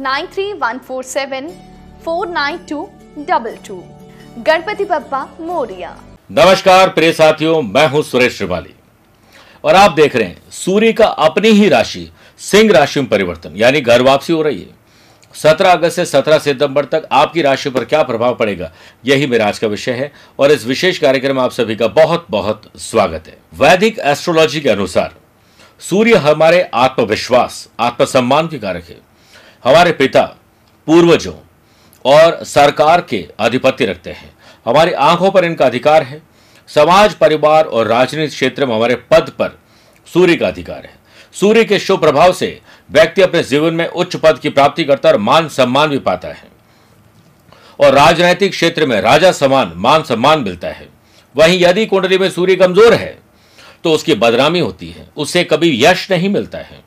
Nine three one four seven four nine two double two Ganpati Bappa Morya. नमस्कार, प्रिय साथियों, मैं हूँ सुरेश श्रिवाली। और आप देख रहे हैं, सूर्य का अपनी ही राशि, सिंह राशि में परिवर्तन, यानी घर वापसी हो रही है। 17 अगस्त से 17 सितंबर तक आपकी राशि पर क्या प्रभाव पड़ेगा, यही मेरा आज का विषय है, और इस विशेष कार्यक्रम में आप सभी का बहुत बहुत स्वागत है। वैदिक एस्ट्रोलॉजी के अनुसार, सूर्य हमारे आत्मविश्वास, आत्मसम्मान के कारक है। हमारे पिता पूर्वजों और सरकार के आधिपत्य रखते हैं। हमारी आँखों पर इनका अधिकार है। समाज, परिवार और राजनीतिक क्षेत्र में हमारे पद पर सूर्य का अधिकार है। सूर्य के शुभ प्रभाव से व्यक्ति अपने जीवन में उच्च पद की प्राप्ति करता और मान सम्मान भी पाता है। और राजनैतिक क्षेत्र में राजा समान, मान सम्मान मिलता है। वहीं यदि कुंडली में सूर्य कमज़ोर है तो उसकी बदनामी होती है। उससे कभी यश नहीं मिलता है।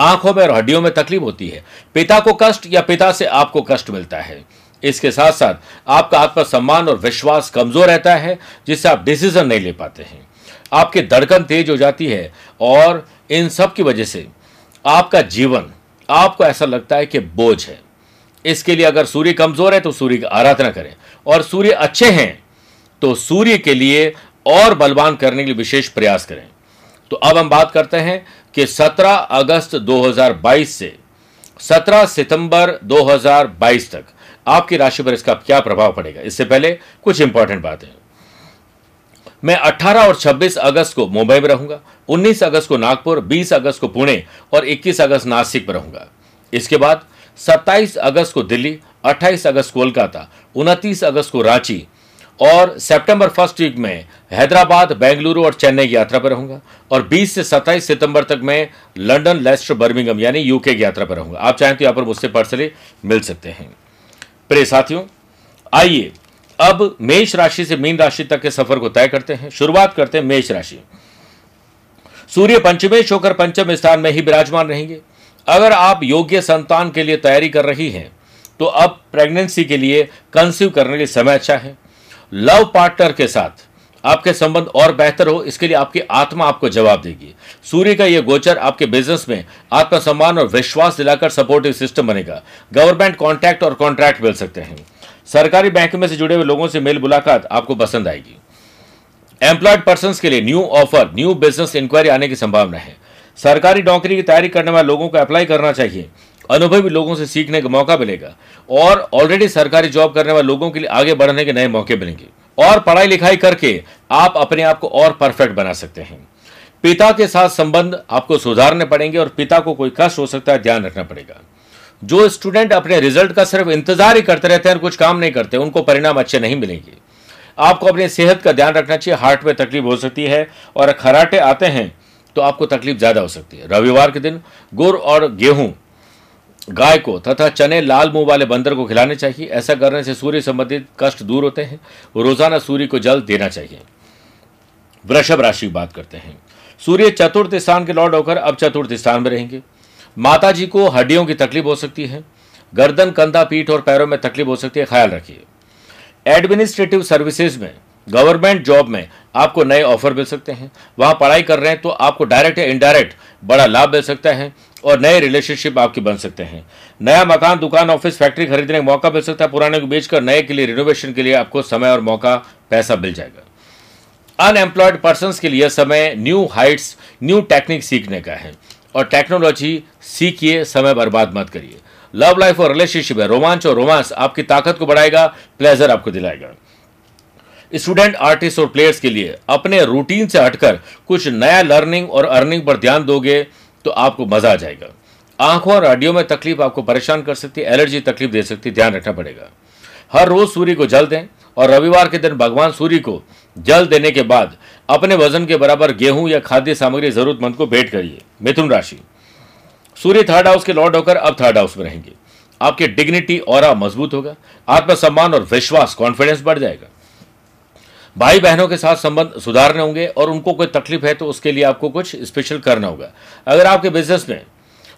आँखों में और हड्डियों में तकलीफ़ होती है। पिता को कष्ट या पिता से आपको कष्ट मिलता है। इसके साथ साथ आपका आत्मसम्मान और विश्वास कमज़ोर रहता है, जिससे आप डिसीज़न नहीं ले पाते हैं। आपकी धड़कन तेज हो जाती है और इन सब की वजह से आपका जीवन, आपको ऐसा लगता है कि बोझ है। इसके लिए अगर सूर्य कमज़ोर है तो सूर्य की आराधना करें और सूर्य अच्छे हैं तो सूर्य के लिए और बलवान करने के लिए विशेष प्रयास करें। तो अब हम बात करते हैं कि 17 अगस्त 2022 से 17 सितंबर 2022 तक आपकी राशि पर इसका क्या प्रभाव पड़ेगा? इससे पहले कुछ इंपॉर्टेंट बातें मैं 18 और 26 अगस्त को मुंबई में रहूँगा 19 अगस्त को नागपुर 20 अगस्त को पुणे और 21 अगस्त नासिक में रहूँगा। इसके बाद 27 अगस्त को दिल्ली 28 अगस्त कोलकाता 29 अगस्त को रांची और सितंबर फ़र्स्ट वीक में हैदराबाद, बेंगलुरु और चेन्नई की यात्रा पर रहूँगा और 20 से 27 सितंबर तक मैं लंदन लेस्टर, बर्मिंगम यानी यूके की यात्रा पर रहूँगा। आप चाहें तो यहाँ पर मुझसे पर्सनली मिल सकते हैं। प्रिय साथियों, आइए अब मेष राशि से मीन राशि तक के सफ़र को तय करते हैं। शुरुआत करते हैं मेष राशि। सूर्य पंचमेश होकर पंचम स्थान में ही विराजमान रहेंगे। अगर आप योग्य संतान के लिए तैयारी कर रही हैं तो अब प्रेगनेंसी के लिए कंसीव करने के समय अच्छा है। लव पार्टनर के साथ आपके संबंध और बेहतर हो, इसके लिए आपकी आत्मा आपको जवाब देगी। सूर्य का यह गोचर आपके बिज़नेस में आत्मसम्मान और विश्वास दिलाकर सपोर्टिव सिस्टम बनेगा। गवर्नमेंट कॉन्ट्रैक्ट और कॉन्ट्रैक्ट मिल सकते हैं। सरकारी बैंक में से जुड़े हुए लोगों से मेल मुलाकात आपको पसंद आएगी। एम्प्लॉयड पर्सन के लिए new offer new business inquiry आने की संभावना है। सरकारी नौकरी की तैयारी करने वाले लोगों को अप्लाई करना चाहिए। अनुभवी लोगों से सीखने का मौका मिलेगा। और ऑलरेडी सरकारी जॉब करने वाले लोगों के लिए आगे बढ़ने के नए मौके मिलेंगे। और पढ़ाई लिखाई करके आप अपने आप को और परफेक्ट बना सकते हैं। पिता के साथ संबंध आपको सुधारने पड़ेंगे और पिता को कोई कष्ट हो सकता है, ध्यान रखना पड़ेगा। जो स्टूडेंट अपने रिज़ल्ट का सिर्फ़ इंतज़ार ही करते रहते हैं और कुछ काम नहीं करते, उनको परिणाम अच्छे नहीं मिलेंगे। आपको अपनी सेहत का ध्यान रखना चाहिए हार्ट में तकलीफ़ हो सकती है और खराटे आते हैं तो आपको तकलीफ़ ज़्यादा हो सकती है। रविवार के दिन गुड़ और गेहूँ गाय को तथा चने लाल मुँह वाले बंदर को खिलाने चाहिए। ऐसा करने से सूर्य संबंधित कष्ट दूर होते हैं। रोज़ाना सूर्य को जल देना चाहिए। वृषभ राशि की बात करते हैं। सूर्य चतुर्थ स्थान के लॉर्ड होकर अब चतुर्थ स्थान में रहेंगे। माता जी को हड्डियों की तकलीफ़ हो सकती है। गर्दन, कंधा, पीठ और पैरों में तकलीफ़ हो सकती है। ख्याल रखिए। एडमिनिस्ट्रेटिव सर्विसेज़ में, गवर्नमेंट जॉब में आपको नए ऑफ़र मिल सकते हैं। वहाँ पढ़ाई कर रहे हैं तो आपको डायरेक्ट या इनडायरेक्ट बड़ा लाभ मिल सकता है। और नए रिलेशनशिप आपके बन सकते हैं। नया मकान, दुकान ऑफ़िस फैक्ट्री खरीदने का मौका मिल सकता है। पुराने को बेचकर नए के लिए रिनोवेशन के लिए आपको समय और मौका, पैसा मिल जाएगा। अनएम्प्लॉयड पर्सन के लिए समय न्यू हाइट्स न्यू टेक्निक सीखने का है। और टेक्नोलॉजी सीखिए, समय बर्बाद मत करिए। लव लाइफ और रिलेशनशिप है। रोमांच और रोमांस आपकी ताकत को बढ़ाएगा प्लेजर आपको दिलाएगा। स्टूडेंट आर्टिस्ट और प्लेयर्स के लिए अपने रूटीन से हटकर कुछ नया लर्निंग और अर्निंग पर ध्यान दोगे तो आपको मज़ा आ जाएगा। आँखों और हड्डियों में तकलीफ़ आपको परेशान कर सकती है, एलर्जी तकलीफ़ दे सकती है, ध्यान रखना पड़ेगा। हर रोज सूर्य को जल दें और रविवार के दिन भगवान सूर्य को जल देने के बाद अपने वज़न के बराबर गेहूँ या खाद्य सामग्री जरूरतमंद को भेंट करिए, मिथुन राशि। सूर्य थर्ड हाउस के लॉर्ड होकर अब थर्ड हाउस में रहेंगे। आपके डिग्निटी और मज़बूत होगा, आत्मसम्मान और विश्वास कॉन्फिडेंस बढ़ जाएगा। भाई बहनों के साथ संबंध सुधारने होंगे और उनको कोई तकलीफ़ है तो उसके लिए आपको कुछ स्पेशल करना होगा। अगर आपके बिज़नेस में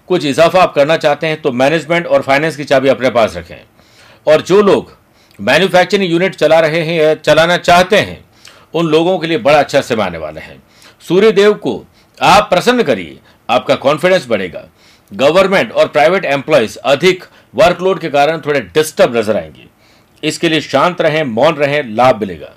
कुछ इजाफा आप करना चाहते हैं तो मैनेजमेंट और फाइनेंस की चाबी अपने पास रखें। और जो लोग मैन्युफैक्चरिंग यूनिट चला रहे हैं, या चलाना चाहते हैं, उन लोगों के लिए बड़ा अच्छा समय आने वाले हैं। सूर्यदेव को आप प्रसन्न करिए, आपका कॉन्फिडेंस बढ़ेगा। गवर्नमेंट और प्राइवेट एम्प्लॉयज़ अधिक वर्कलोड के कारण थोड़े डिस्टर्ब नज़र आएँगे। इसके लिए शांत रहें, मौन रहें, लाभ मिलेगा।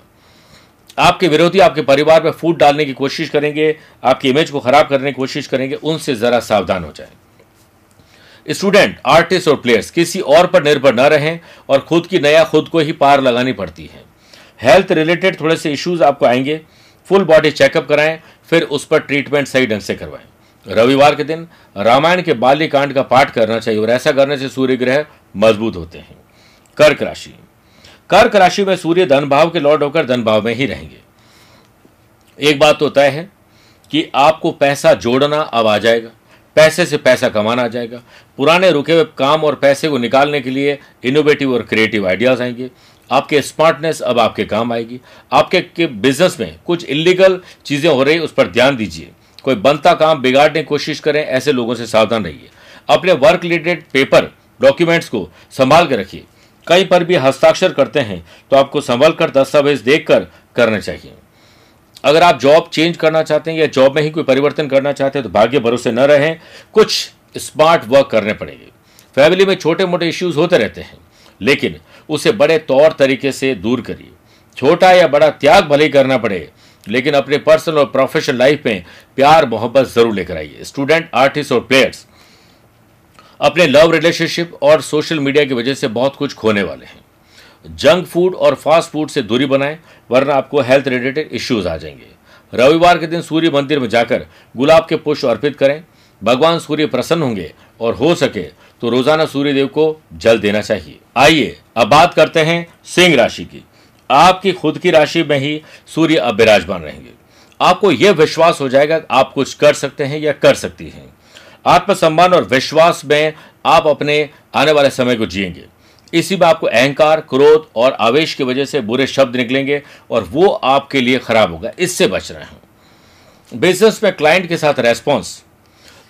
आपके विरोधी आपके परिवार में फूट डालने की कोशिश करेंगे, आपकी इमेज को खराब करने की कोशिश करेंगे, उनसे जरा सावधान हो जाए। स्टूडेंट आर्टिस्ट और प्लेयर्स किसी और पर निर्भर न रहें और खुद की नया, खुद को ही पार लगानी पड़ती है। हेल्थ रिलेटेड थोड़े से इश्यूज़ आपको आएँगे फुल बॉडी चेकअप कराएँ, फिर उस पर ट्रीटमेंट सही ढंग से करवाएँ। रविवार के दिन रामायण के बाल्य कांड का पाठ करना चाहिए और ऐसा करने से सूर्य ग्रह मज़बूत होते हैं। कर्क राशि कर्क राशि में सूर्य धन भाव के लॉर्ड होकर धन भाव में ही रहेंगे। एक बात तो तय है कि आपको पैसा जोड़ना अब आ जाएगा, पैसे से पैसा कमाना आ जाएगा। पुराने रुके हुए काम और पैसे को निकालने के लिए इनोवेटिव और क्रिएटिव आइडियाज़ आएँगे। आपके स्मार्टनेस अब आपके काम आएगी। आपके, के बिज़नेस में कुछ इलीगल चीज़ें हो रही उस पर ध्यान दीजिए। कोई बनता काम, बिगाड़ने की कोशिश करें, ऐसे लोगों से सावधान रहिए। अपने वर्क रिलेटेड पेपर डॉक्यूमेंट्स को संभाल के रखिए। कहीं पर भी हस्ताक्षर करते हैं तो आपको संभल कर दस्तावेज़ देख कर करने चाहिए। अगर आप जॉब चेंज करना चाहते हैं या जॉब में ही कोई परिवर्तन करना चाहते हैं तो भाग्य भरोसे न रहें, कुछ स्मार्ट वर्क करने पड़ेंगे। फैमिली में छोटे मोटे इश्यूज़ होते रहते हैं, लेकिन उसे बड़े तौर तरीके से दूर करिए। छोटा या बड़ा त्याग भले ही करना पड़े, लेकिन अपने पर्सनल और प्रोफेशनल लाइफ में प्यार मोहब्बत ज़रूर लेकर आइए। स्टूडेंट आर्टिस्ट और प्लेयर्स अपने लव रिलेशनशिप और सोशल मीडिया की वजह से बहुत कुछ खोने वाले हैं। जंक फ़ूड और फास्ट फ़ूड से दूरी बनाएँ, वरना आपको हेल्थ रिलेटेड इश्यूज़ आ जाएँगे। रविवार के दिन सूर्य मंदिर में जाकर गुलाब के पुष्प अर्पित करें। भगवान सूर्य प्रसन्न होंगे और हो सके तो रोज़ाना सूर्य देव को जल देना चाहिए। आइए अब बात करते हैं सिंह राशि की। आपकी खुद की राशि में ही सूर्य अब विराजमान रहेंगे। आपको यह विश्वास हो जाएगा आप कुछ कर सकते हैं या कर सकती हैं। आत्मसम्मान और विश्वास में आप अपने आने वाले समय को जिएँगे। इसी में आपको अहंकार, क्रोध और आवेश की वजह से बुरे शब्द निकलेंगे और वो आपके लिए खराब होगा। इससे बच रहे हैं। बिज़नेस में क्लाइंट के साथ रेस्पॉन्स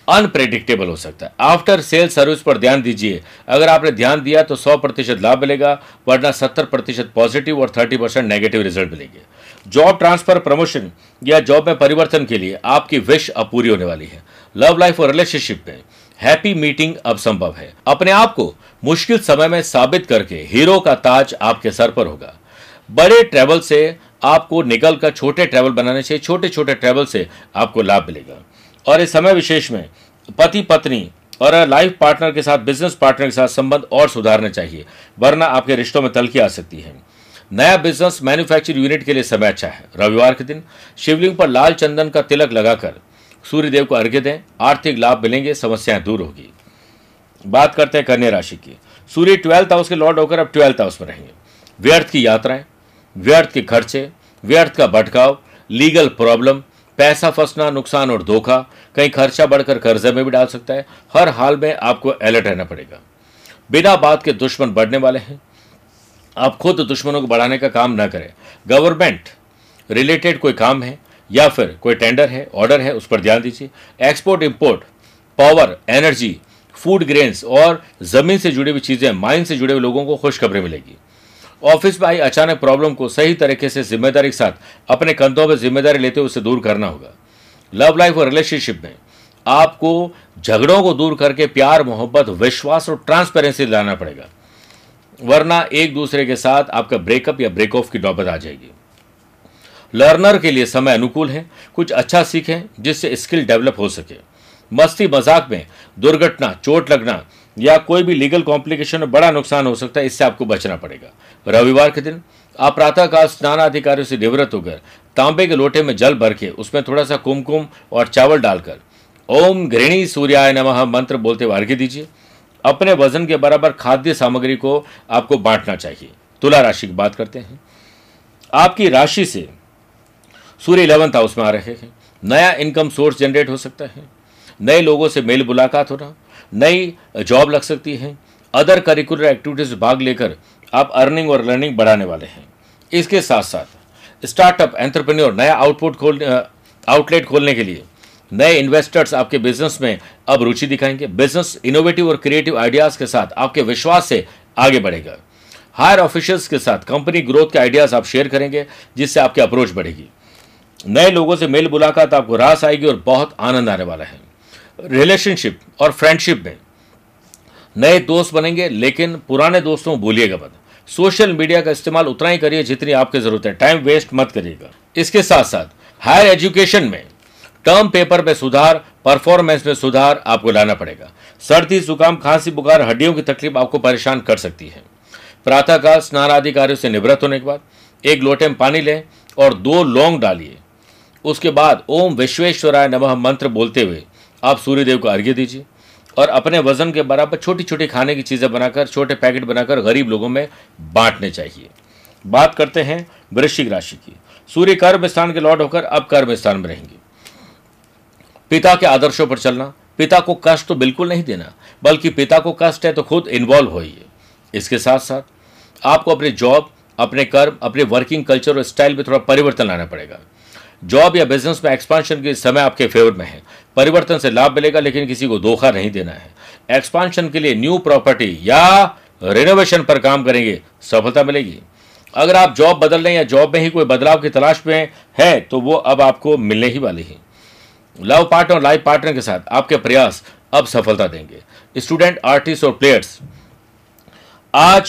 अनप्रेडिक्टेबल हो सकता है। आफ्टर सेल सर्विस पर ध्यान दीजिए। अगर आपने ध्यान दिया तो 100 प्रतिशत लाभ मिलेगा, वरना 70 प्रतिशत पॉजिटिव और 30 परसेंट नेगेटिव रिज़ल्ट मिलेंगे। जॉब ट्रांसफ़र प्रमोशन या जॉब में परिवर्तन के लिए आपकी विश अपूरी होने वाली है। लव लाइफ और रिलेशनशिप में हैप्पी मीटिंग अब संभव है। अपने आप को मुश्किल समय में साबित करके हीरो का ताज आपके सर पर होगा। बड़े ट्रेवल से आपको निकल कर छोटे ट्रेवल बनाने से छोटे छोटे ट्रेवल से आपको लाभ मिलेगा। और इस समय विशेष में पति, पत्नी और लाइफ पार्टनर के साथ बिज़नेस पार्टनर के साथ संबंध और सुधारने चाहिए, वरना आपके रिश्तों में तलखी आ सकती है। नया बिज़नेस मैन्युफैक्चरिंग यूनिट के लिए समय अच्छा है। रविवार के दिन शिवलिंग पर लाल चंदन का तिलक लगाकर सूर्यदेव को अर्घ्य दें, आर्थिक लाभ मिलेंगे, समस्याएँ दूर होगी। बात करते हैं कन्या राशि की। सूर्य ट्वेल्थ हाउस के लॉर्ड होकर अब ट्वेल्थ हाउस में रहेंगे। व्यर्थ की यात्राएँ, व्यर्थ के खर्चे, व्यर्थ का भटकाव लीगल प्रॉब्लम पैसा फंसना, नुकसान और धोखा, कहीं खर्चा बढ़कर कर्जे में भी डाल सकता है। हर हाल में आपको अलर्ट रहना पड़ेगा। बिना बात के दुश्मन बढ़ने वाले हैं। आप खुद दुश्मनों को बढ़ाने का काम ना करें। गवर्नमेंट रिलेटेड कोई काम है, या फिर कोई टेंडर है ऑर्डर है, उस पर ध्यान दीजिए। Export import power energy food grains और ज़मीन से जुड़ी हुई चीज़ें माइन से जुड़े हुए लोगों को खुशखबरी मिलेगी। ऑफ़िस में आई अचानक प्रॉब्लम को सही तरीके से ज़िम्मेदारी के साथ, अपने कंधों पर ज़िम्मेदारी लेते हुए उसे दूर करना होगा। लव लाइफ और रिलेशनशिप में आपको झगड़ों को दूर करके प्यार, मोहब्बत, विश्वास और ट्रांसपेरेंसी लाना पड़ेगा। वरना एक दूसरे के साथ आपका ब्रेकअप या ब्रेक ऑफ़ की नौबत आ जाएगी। लर्नर के लिए समय अनुकूल है, कुछ अच्छा सीखें जिससे स्किल डेवलप हो सके। मस्ती मज़ाक में दुर्घटना, चोट लगना या कोई भी लीगल कॉम्प्लिकेशन में बड़ा नुकसान हो सकता है, इससे आपको बचना पड़ेगा। रविवार के दिन आप प्रातःकाल स्नान अधिकारियों से निवृत्त होकर तांबे के लोटे में जल भर के उसमें थोड़ा सा कुमकुम और चावल डालकर, ओम घृणी सूर्याय नमः मंत्र बोलते हुए अर्घ्य दीजिए। अपने वज़न के बराबर खाद्य सामग्री को आपको बांटना चाहिए। तुला राशि की बात करते हैं। आपकी राशि से सूर्य इलेवंथ हाउस में आ रहे हैं। नया इनकम सोर्स जनरेट हो सकता है। नए लोगों से मेल मुलाकात होना। नई जॉब लग सकती है। अदर करिकुलर एक्टिविटीज़ भाग लेकर आप अर्निंग और लर्निंग बढ़ाने वाले हैं। इसके साथ साथ स्टार्टअप एंटरप्रेन्योर नया आउटपुट खोल आउटलेट खोलने के लिए नए इन्वेस्टर्स आपके बिज़नेस में अब रुचि दिखाएँगे। बिज़नेस इनोवेटिव और क्रिएटिव आइडियाज़ के साथ आपके विश्वास से आगे बढ़ेगा। हायर ऑफिशियल्स के साथ कंपनी ग्रोथ के आइडियाज़ आप शेयर करेंगे, जिससे आपकी अप्रोच बढ़ेगी। नए लोगों से मेल मुलाकात आपको रास आएगी और बहुत आनंद आने वाला है। रिलेशनशिप और फ्रेंडशिप में नए दोस्त बनेंगे, लेकिन पुराने दोस्तों को भूलिएगा मत। सोशल मीडिया का इस्तेमाल उतना ही करिए जितनी आपकी ज़रूरत है। टाइम वेस्ट मत करिएगा। इसके साथ साथ हायर एजुकेशन में टर्म पेपर में सुधार, परफॉर्मेंस में सुधार आपको लाना पड़ेगा। सर्दी, जुकाम, खांसी, बुखार, हड्डियों की तकलीफ़ आपको परेशान कर सकती है। प्रातःकाल स्नान आदि कार्यों से निवृत्त होने के बाद एक लोटे में पानी लें और दो लौंग डालिए। उसके बाद ओम विश्वेश्वराय नमः मंत्र बोलते हुए आप सूर्यदेव को अर्घ्य दीजिए और अपने वज़न के बराबर छोटी छोटी खाने की चीज़ें बनाकर, छोटे पैकेट बनाकर गरीब लोगों में बांटने चाहिए। बात करते हैं वृश्चिक राशि की। सूर्य कर्म स्थान के लौट होकर अब कर्म स्थान में रहेंगे। पिता के आदर्शों पर चलना, पिता को कष्ट तो बिल्कुल नहीं देना, बल्कि पिता को कष्ट है तो खुद इन्वॉल्व होइए। इसके साथ साथ आपको अपने जॉब अपने कर्म, अपने वर्किंग कल्चर और स्टाइल में थोड़ा परिवर्तन लाना पड़ेगा। जॉब या बिज़नेस में एक्सपांशन के समय आपके फेवर में है। परिवर्तन से लाभ मिलेगा, लेकिन किसी को धोखा नहीं देना है। एक्सपांशन के लिए न्यू प्रॉपर्टी या रिनोवेशन पर काम करेंगे, सफलता मिलेगी। अगर आप जॉब बदल रहे हैं या जॉब में ही कोई बदलाव की तलाश में है तो वो अब आपको मिलने ही वाली है। लव पार्टनर और लाइफ पार्टनर के साथ आपके प्रयास अब सफलता देंगे। स्टूडेंट आर्टिस्ट और प्लेयर्स आज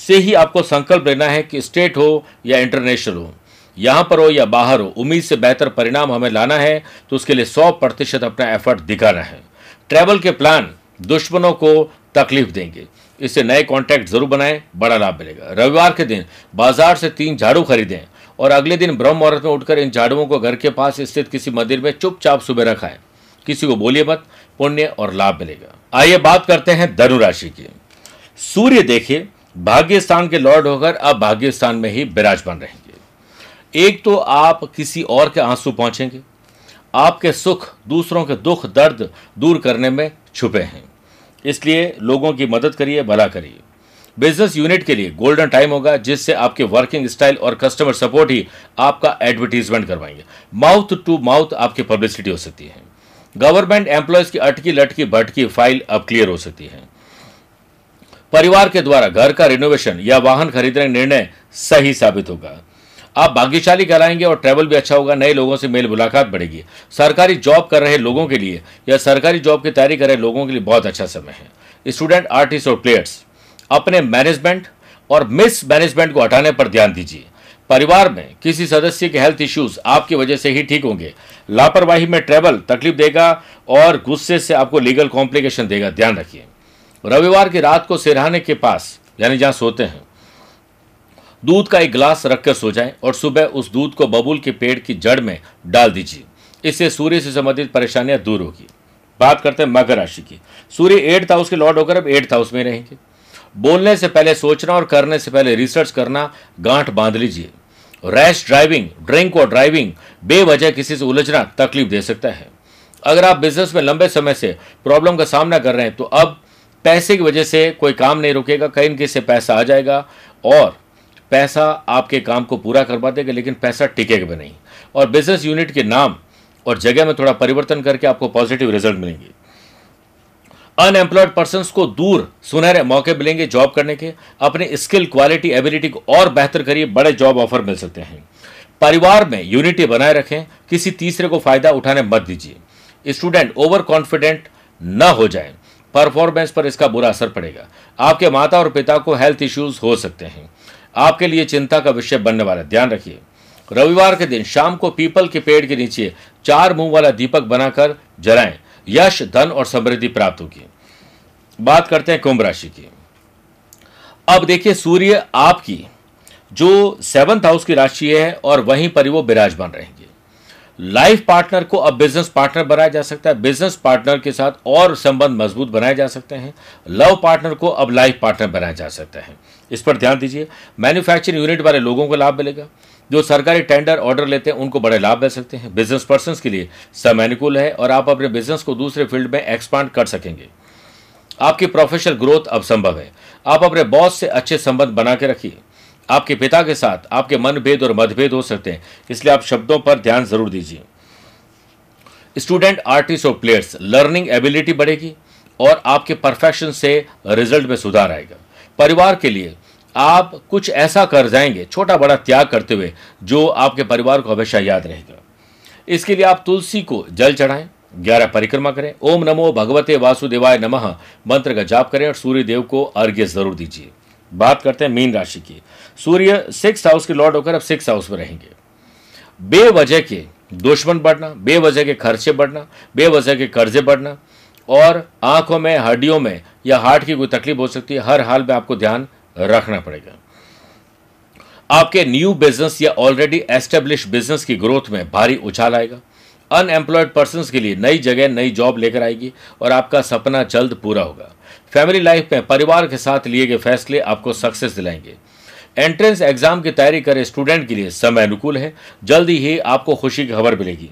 से ही आपको संकल्प लेना है कि स्टेट हो या इंटरनेशनल हो, यहाँ पर हो या बाहर हो, उम्मीद से बेहतर परिणाम हमें लाना है तो उसके लिए सौ प्रतिशत अपना एफर्ट दिखाना है। ट्रैवल के प्लान दुश्मनों को तकलीफ़ देंगे। इससे नए कॉन्टैक्ट ज़रूर बनाएँ, बड़ा लाभ मिलेगा। रविवार के दिन बाज़ार से तीन झाड़ू खरीदें और अगले दिन ब्रह्म मुहूर्त में उठकर इन झाड़ुओं को घर के पास स्थित किसी मंदिर में चुपचाप सुबह रखाएँ। किसी को बोलिए मत, पुण्य और लाभ मिलेगा। आइए बात करते हैं धनु राशि की। सूर्य देखिए भाग्य स्थान के लॉर्ड होकर अब भाग्य स्थान में ही विराजमान रहेंगे। एक तो आप किसी और के आँसू पहुँचेंगे। आपके सुख, दूसरों के दुख, दर्द दूर करने में छुपे हैं। इसलिए लोगों की मदद करिए, भला करिए। बिज़नेस यूनिट के लिए गोल्डन टाइम होगा, जिससे आपके वर्किंग स्टाइल और कस्टमर सपोर्ट ही आपका एडवर्टीजमेंट करवाएँगे। माउथ टू माउथ आपकी पब्लिसिटी हो सकती है। गवर्नमेंट एम्प्लॉयज़ की अटकी लटकी भटकी फ़ाइल अब क्लियर हो सकती है। परिवार के द्वारा घर का रिनोवेशन या वाहन खरीदने का निर्णय सही साबित होगा। आप भाग्यशाली कराएँगे और ट्रैवल भी अच्छा होगा, नए लोगों से मेल मुलाकात बढ़ेगी। सरकारी जॉब कर रहे लोगों के लिए या सरकारी जॉब की तैयारी कर रहे लोगों के लिए बहुत अच्छा समय है। स्टूडेंट आर्टिस्ट और प्लेयर्स अपने मैनेजमेंट और मिस मैनेजमेंट को हटाने पर ध्यान दीजिए। परिवार में किसी सदस्य के हेल्थ इश्यूज़ आपकी वजह से ही ठीक होंगे। लापरवाही में ट्रैवल तकलीफ़ देगा और गुस्से से आपको लीगल कॉम्प्लिकेशन देगा। ध्यान रखिए। रविवार की रात को सिरहाने के पास, यानी जहाँ सोते हैं दूध का एक गिलास रखकर सो जाएँ और सुबह उस दूध को बबूल के पेड़ की जड़ में डाल दीजिए। इससे सूर्य से संबंधित परेशानियाँ दूर होगी। बात करते हैं मकर राशि की। सूर्य एट्थ हाउस के लॉर्ड होकर अब एट्थ हाउस में रहेंगे। बोलने से पहले सोचना और करने से पहले रिसर्च करना, गांठ बाँध लीजिए। रैश ड्राइविंग ड्रिंक और ड्राइविंग बेवजह किसी से उलझना तकलीफ़ दे सकता है। अगर आप बिज़नेस में लंबे समय से प्रॉब्लम का सामना कर रहे हैं तो अब पैसे की वजह से कोई काम नहीं रुकेगा, कहीं न से पैसा आ जाएगा और पैसा आपके काम को पूरा करवा देगा लेकिन पैसा टिकेगा भी नहीं। और बिज़नेस यूनिट के नाम और जगह में थोड़ा परिवर्तन करके आपको पॉजिटिव रिज़ल्ट मिलेंगे। अनएम्प्लॉयड पर्सन को दूर, सुनहरे मौके मिलेंगे जॉब करने के। अपने स्किल क्वालिटी एबिलिटी को और बेहतर करिए, बड़े जॉब ऑफ़र मिल सकते हैं। परिवार में यूनिटी बनाए रखें, किसी तीसरे को फ़ायदा उठाने मत दीजिए। स्टूडेंट ओवर कॉन्फिडेंट न हो जाए। परफॉर्मेंस पर इसका बुरा असर पड़ेगा। आपके माता और पिता को हेल्थ इश्यूज़ हो सकते हैं। आपके लिए चिंता का विषय बनने वाला ध्यान रखिए। रविवार के दिन शाम को पीपल के पेड़ के नीचे चार मुँह वाला दीपक बनाकर जलाएँ। यश, धन और समृद्धि प्राप्त होगी। बात करते हैं कुंभ राशि की। अब देखिए, सूर्य आपकी, जो सेवंथ हाउस की राशि है और वहीं पर वो विराजमान रहेंगे। लाइफ पार्टनर को अब बिज़नेस पार्टनर बनाया जा सकता है। बिज़नेस पार्टनर के साथ और संबंध मज़बूत बनाए जा सकते हैं। लव पार्टनर को अब लाइफ पार्टनर बनाया जा सकता है। इस पर ध्यान दीजिए। मैन्युफैक्चरिंग यूनिट वाले लोगों को लाभ मिलेगा। जो सरकारी टेंडर ऑर्डर लेते हैं, उनको बड़े लाभ मिल सकते हैं। बिज़नेस पर्सन के लिए समय अनुकूल है और आप अपने बिज़नेस को दूसरे फ़ील्ड में एक्सपांड कर सकेंगे। आपकी प्रोफेशनल ग्रोथ अब संभव है। आप अपने बॉस से अच्छे संबंध बना के रखिए। आपके पिता के साथ आपके मनभेद और मतभेद हो सकते हैं, इसलिए आप शब्दों पर ध्यान ज़रूर दीजिए। स्टूडेंट आर्टिस्ट और प्लेयर्स, लर्निंग एबिलिटी बढ़ेगी और आपके परफेक्शन से रिज़ल्ट में सुधार आएगा। परिवार के लिए आप कुछ ऐसा कर जाएँगे, छोटा बड़ा त्याग करते हुए, जो आपके परिवार को हमेशा याद रहेगा। इसके लिए आप तुलसी को जल चढ़ाएँ, ग्यारह परिक्रमा करें, ओम नमो भगवते वासुदेवाय नमः, मंत्र का जाप करें और सूर्य देव को अर्घ्य ज़रूर दीजिए। बात करते हैं मीन राशि की। सूर्य सिक्स हाउस के लॉर्ड होकर अब सिक्स हाउस में रहेंगे। बेवजह के दुश्मन बढ़ना, बेवजह के खर्चे बढ़ना, बेवजह के कर्जे बढ़ना और आँखों में, हड्डियों में या हार्ट की कोई तकलीफ़ हो सकती है, हर हाल में आपको ध्यान रखना पड़ेगा। आपके न्यू बिज़नेस या ऑलरेडी एस्टेब्लिश बिज़नेस की ग्रोथ में भारी उछाल आएगा। अनएम्प्लॉयड पर्सन के लिए नई जगह, नई जॉब लेकर आएगी और आपका सपना जल्द पूरा होगा। फैमिली लाइफ में, परिवार के साथ लिए गए फैसले आपको सक्सेस दिलाएँगे। एंट्रेंस एग्ज़ाम की तैयारी करे स्टूडेंट के लिए समय अनुकूल है। जल्दी ही आपको खुशी की खबर मिलेगी।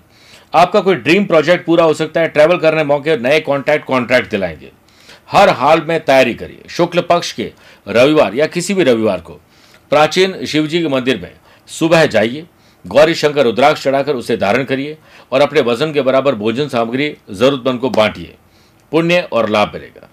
आपका कोई ड्रीम प्रोजेक्ट पूरा हो सकता है, ट्रैवल करने मौके, नए कॉन्ट्रैक्ट कॉन्ट्रैक्ट दिलाएँगे। हर हाल में तैयारी करिए। शुक्ल पक्ष के रविवार या किसी भी रविवार को, प्राचीन शिवजी के मंदिर में सुबह जाइए गौरी शंकर रुद्राक्ष चढ़ाकर उसे धारण करिए और अपने वज़न के बराबर भोजन सामग्री जरूरतमंद को बांटिए। पुण्य और लाभ मिलेगा।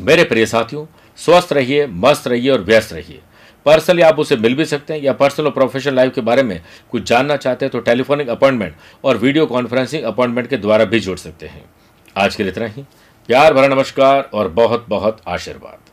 मेरे प्रिय साथियों, स्वस्थ रहिए, मस्त रहिए और व्यस्त रहिए। पर्सनली आप उसे मिल भी सकते हैं या पर्सनल और प्रोफेशनल लाइफ के बारे में कुछ जानना चाहते हैं तो टेलीफोनिक अपॉइंटमेंट और वीडियो कॉन्फ्रेंसिंग अपॉइंटमेंट के द्वारा भी जुड़ सकते हैं। आज के लिए इतना ही। प्यार भरा नमस्कार और बहुत बहुत आशीर्वाद।